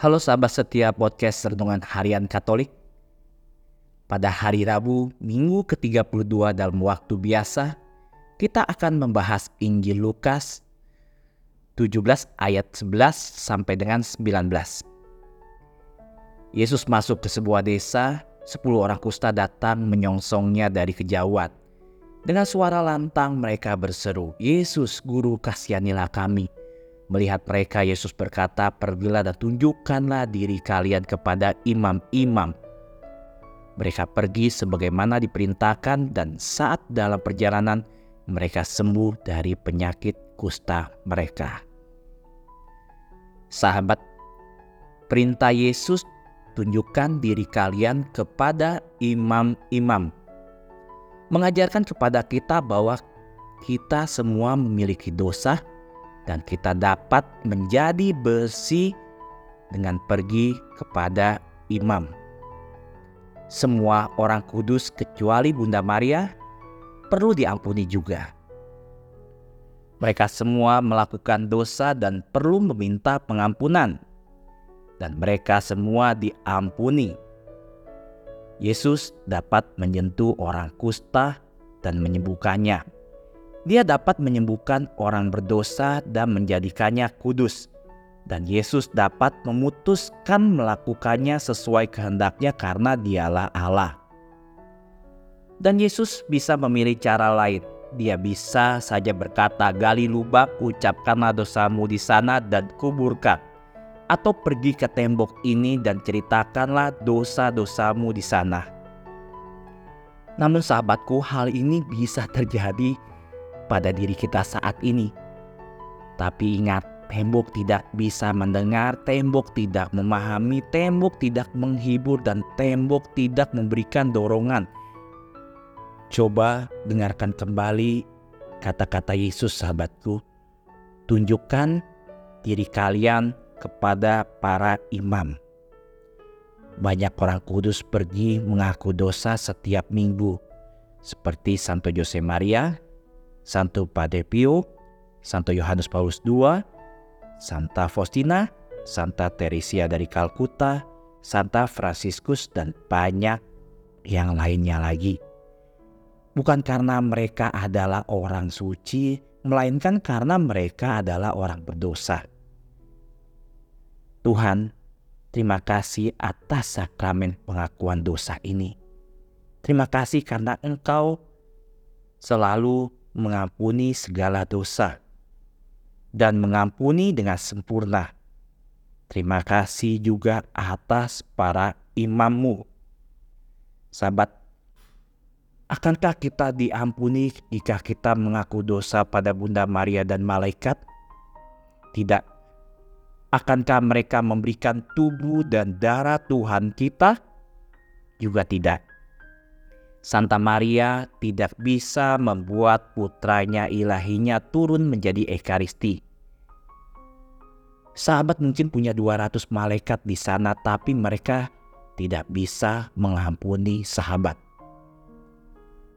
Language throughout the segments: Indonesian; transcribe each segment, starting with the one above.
Halo sahabat setia podcast Renungan Harian Katolik. Pada hari Rabu, minggu ke-32 dalam waktu biasa, kita akan membahas Injil Lukas 17 ayat 11 sampai dengan 19. Yesus masuk ke sebuah desa, 10 orang kusta datang menyongsongnya dari kejauhan. Dengan suara lantang mereka berseru, Yesus, Guru kasihanilah kami. Melihat mereka, Yesus berkata, Pergilah dan tunjukkanlah diri kalian kepada imam-imam. Mereka pergi sebagaimana diperintahkan dan saat dalam perjalanan mereka sembuh dari penyakit kusta mereka. Sahabat, perintah Yesus tunjukkan diri kalian kepada imam-imam. Mengajarkan kepada kita bahwa kita semua memiliki dosa, dan kita dapat menjadi bersih dengan pergi kepada imam. Semua orang kudus kecuali Bunda Maria perlu diampuni juga. Mereka semua melakukan dosa dan perlu meminta pengampunan, dan mereka semua diampuni. Yesus dapat menyentuh orang kusta dan menyembuhkannya dia dapat menyembuhkan orang berdosa dan menjadikannya kudus. Dan Yesus dapat memutuskan melakukannya sesuai kehendaknya karena dialah Allah. Dan Yesus bisa memilih cara lain. Dia bisa saja berkata, gali lubang, ucapkanlah dosamu di sana dan kuburkan. Atau pergi ke tembok ini dan ceritakanlah dosa-dosamu di sana. Namun sahabatku, hal ini bisa terjadi pada diri kita saat ini. Tapi ingat, tembok tidak bisa mendengar, tembok tidak memahami, tembok tidak menghibur, dan tembok tidak memberikan dorongan. Coba dengarkan kembali kata-kata Yesus, sahabatku. Tunjukkan diri kalian kepada para imam. Banyak orang kudus pergi mengaku dosa setiap minggu, seperti Santo Jose Maria, Santo Padre Pio, Santo Yohanes Paulus II, Santa Faustina, Santa Teresia dari Kalkuta, Santa Fransiskus dan banyak yang lainnya lagi. Bukan karena mereka adalah orang suci, melainkan karena mereka adalah orang berdosa. Tuhan, terima kasih atas sakramen pengakuan dosa ini. Terima kasih karena Engkau selalu mengampuni segala dosa dan mengampuni dengan sempurna. Terima kasih juga atas para imammu. Sahabat, akankah kita diampuni jika kita mengaku dosa pada Bunda Maria dan malaikat? Tidak. Akankah mereka memberikan tubuh dan darah Tuhan kita? Juga tidak. Santa Maria tidak bisa membuat putranya ilahinya turun menjadi Ekaristi. Sahabat mungkin punya 200 malaikat di sana tapi mereka tidak bisa mengampuni sahabat.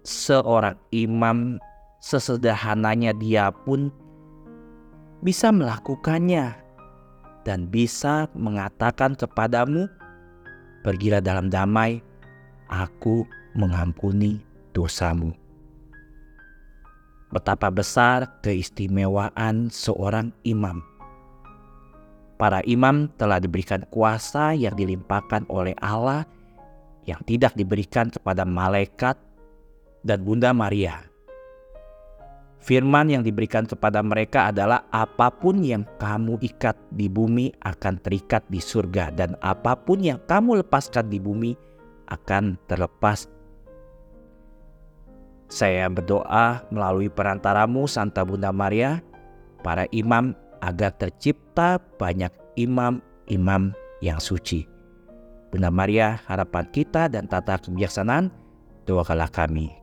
Seorang imam sesederhananya dia pun bisa melakukannya dan bisa mengatakan kepadamu, pergilah dalam damai, aku mengampuni dosamu. Betapa besar keistimewaan seorang imam. Para imam telah diberikan kuasa yang dilimpahkan oleh Allah yang tidak diberikan kepada malaikat dan Bunda Maria. Firman yang diberikan kepada mereka adalah apa pun yang kamu ikat di bumi akan terikat di surga dan apa pun yang kamu lepaskan di bumi akan terlepas saya berdoa melalui perantaramu Santa Bunda Maria, para imam agar tercipta banyak imam-imam yang suci. Bunda Maria, harapan kita dan tata kebijaksanaan, doakanlah kami.